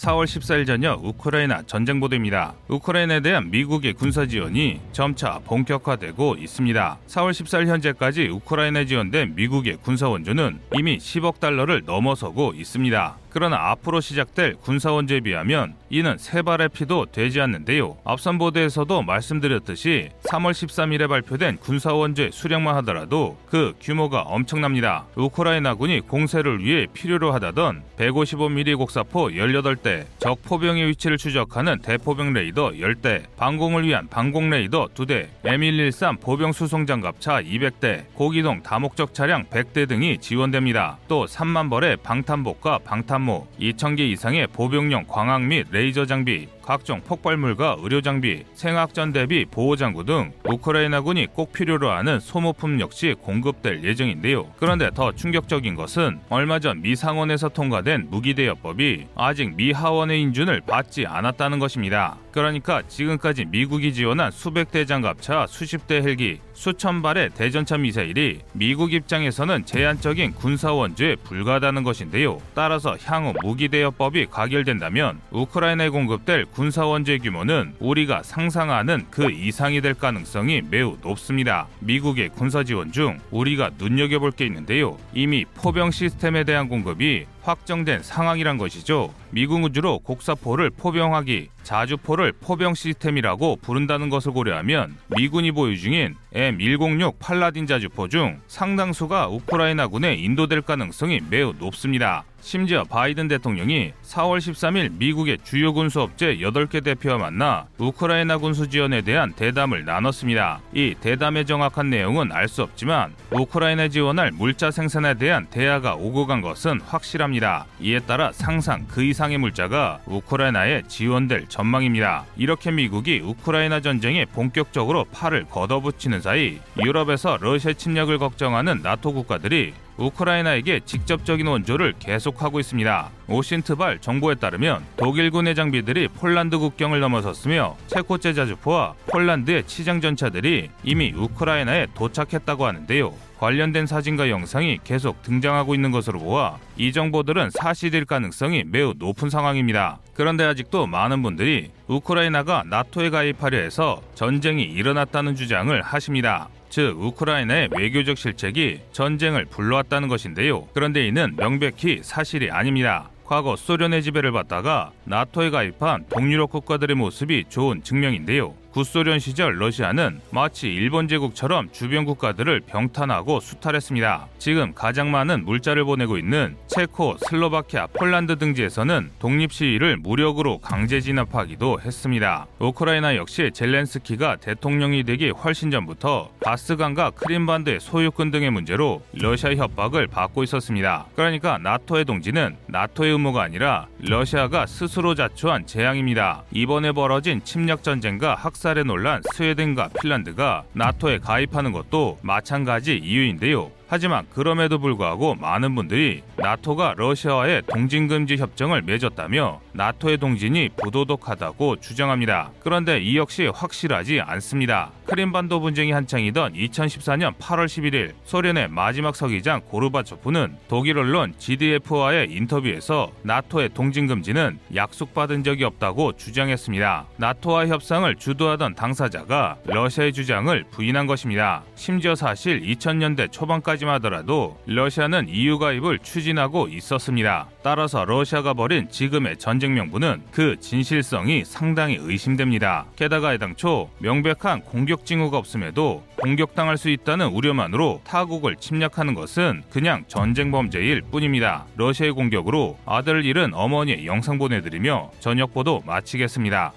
4월 14일 저녁 우크라이나 전쟁 보도입니다. 우크라이나에 대한 미국의 군사 지원이 점차 본격화되고 있습니다. 4월 14일 현재까지 우크라이나에 지원된 미국의 군사 원조는 이미 10억 달러를 넘어서고 있습니다. 그러나 앞으로 시작될 군사 원조에 비하면 이는 새 발의 피도 되지 않는데요. 앞선 보도에서도 말씀드렸듯이 3월 13일에 발표된 군사 원조의 수량만 하더라도 그 규모가 엄청납니다. 우크라이나군이 공세를 위해 필요로 하다던 155mm 곡사포 18대, 적 포병의 위치를 추적하는 대포병 레이더 10대, 방공을 위한 방공 레이더 2대, M113 보병 수송 장갑차 200대, 고기동 다목적 차량 100대 등이 지원됩니다. 또 3만 벌의 방탄복과 방탄 모, 2,000개 이상의 보병용 광학 및 레이저 장비, 각종 폭발물과 의료 장비, 생화학전 대비 보호 장구 등 우크라이나군이 꼭 필요로 하는 소모품 역시 공급될 예정인데요. 그런데 더 충격적인 것은 얼마 전 미 상원에서 통과된 무기대여법이 아직 미 하원의 인준을 받지 않았다는 것입니다. 그러니까 지금까지 미국이 지원한 수백 대 장갑차, 수십 대 헬기, 수천 발의 대전차 미사일이 미국 입장에서는 제한적인 군사 원조에 불과하다는 것인데요. 따라서 향후 무기대여법이 가결된다면 우크라이나에 공급될 군사 원조의 규모는 우리가 상상하는 그 이상이 될 가능성이 매우 높습니다. 미국의 군사 지원 중 우리가 눈여겨볼 게 있는데요. 이미 포병 시스템에 대한 공급이 확정된 상황이란 것이죠. 미국 우주로 곡사포를 포병하기, 자주포를 포병 시스템이라고 부른다는 것을 고려하면 미군이 보유 중인 M106 팔라딘 자주포 중 상당수가 우크라이나군에 인도될 가능성이 매우 높습니다. 심지어 바이든 대통령이 4월 13일 미국의 주요 군수 업체 8개 대표와 만나 우크라이나 군수 지원에 대한 대담을 나눴습니다. 이 대담의 정확한 내용은 알 수 없지만 우크라이나 지원할 물자 생산에 대한 대화가 오고 간 것은 확실합니다. 이에 따라 상상 그 이상의 물자가 우크라이나에 지원될 전망입니다. 이렇게 미국이 우크라이나 전쟁에 본격적으로 팔을 걷어붙이는 사이 유럽에서 러시아 침략을 걱정하는 나토 국가들이 우크라이나에게 직접적인 원조를 계속하고 있습니다. 오신트발 정보에 따르면 독일군의 장비들이 폴란드 국경을 넘어섰으며 체코 제 자주포와 폴란드의 치장 전차들이 이미 우크라이나에 도착했다고 하는데요. 관련된 사진과 영상이 계속 등장하고 있는 것으로 보아 이 정보들은 사실일 가능성이 매우 높은 상황입니다. 그런데 아직도 많은 분들이 우크라이나가 나토에 가입하려 해서 전쟁이 일어났다는 주장을 하십니다. 즉 우크라이나의 외교적 실책이 전쟁을 불러왔다는 것인데요. 그런데 이는 명백히 사실이 아닙니다. 과거 소련의 지배를 받다가 나토에 가입한 동유럽 국가들의 모습이 좋은 증명인데요. 구소련 시절 러시아는 마치 일본 제국처럼 주변 국가들을 병탄하고 수탈했습니다. 지금 가장 많은 물자를 보내고 있는 체코, 슬로바키아, 폴란드 등지에서는 독립 시위를 무력으로 강제 진압하기도 했습니다. 우크라이나 역시 젤렌스키가 대통령이 되기 훨씬 전부터 바스강과 크림반도의 소유권 등의 문제로 러시아 협박을 받고 있었습니다. 그러니까 나토의 동지는 나토의 의무가 아니라 러시아가 스스로 자초한 재앙입니다. 이번에 벌어진 침략 전쟁과 학 학살에 놀란 스웨덴과 핀란드가 나토에 가입하는 것도 마찬가지 이유인데요. 하지만 그럼에도 불구하고 많은 분들이 나토가 러시아와의 동진금지 협정을 맺었다며 나토의 동진이 부도덕하다고 주장합니다. 그런데 이 역시 확실하지 않습니다. 크림반도 분쟁이 한창이던 2014년 8월 11일 소련의 마지막 서기장 고르바초프는 독일 언론 GDF와의 인터뷰에서 나토의 동진 금지는 약속받은 적이 없다고 주장했습니다. 나토와 협상을 주도하던 당사자가 러시아의 주장을 부인한 것입니다. 심지어 사실 2000년대 초반까지 하지만 하더라도 러시아는 EU 가입을 추진하고 있었습니다. 따라서 러시아가 벌인 지금의 전쟁 명분은 그 진실성이 상당히 의심됩니다. 게다가 해당초 명백한 공격 징후가 없음에도 공격당할 수 있다는 우려만으로 타국을 침략하는 것은 그냥 전쟁 범죄일 뿐입니다. 러시아의 공격으로 아들을 잃은 어머니의 영상 보내드리며 저녁 보도 마치겠습니다.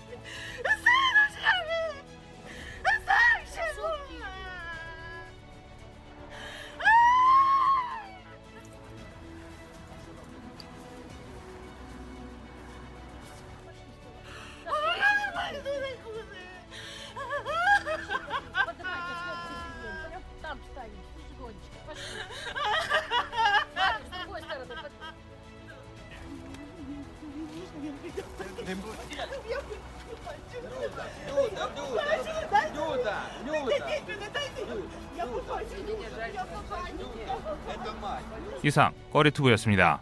이상 꺼리투브였습니다.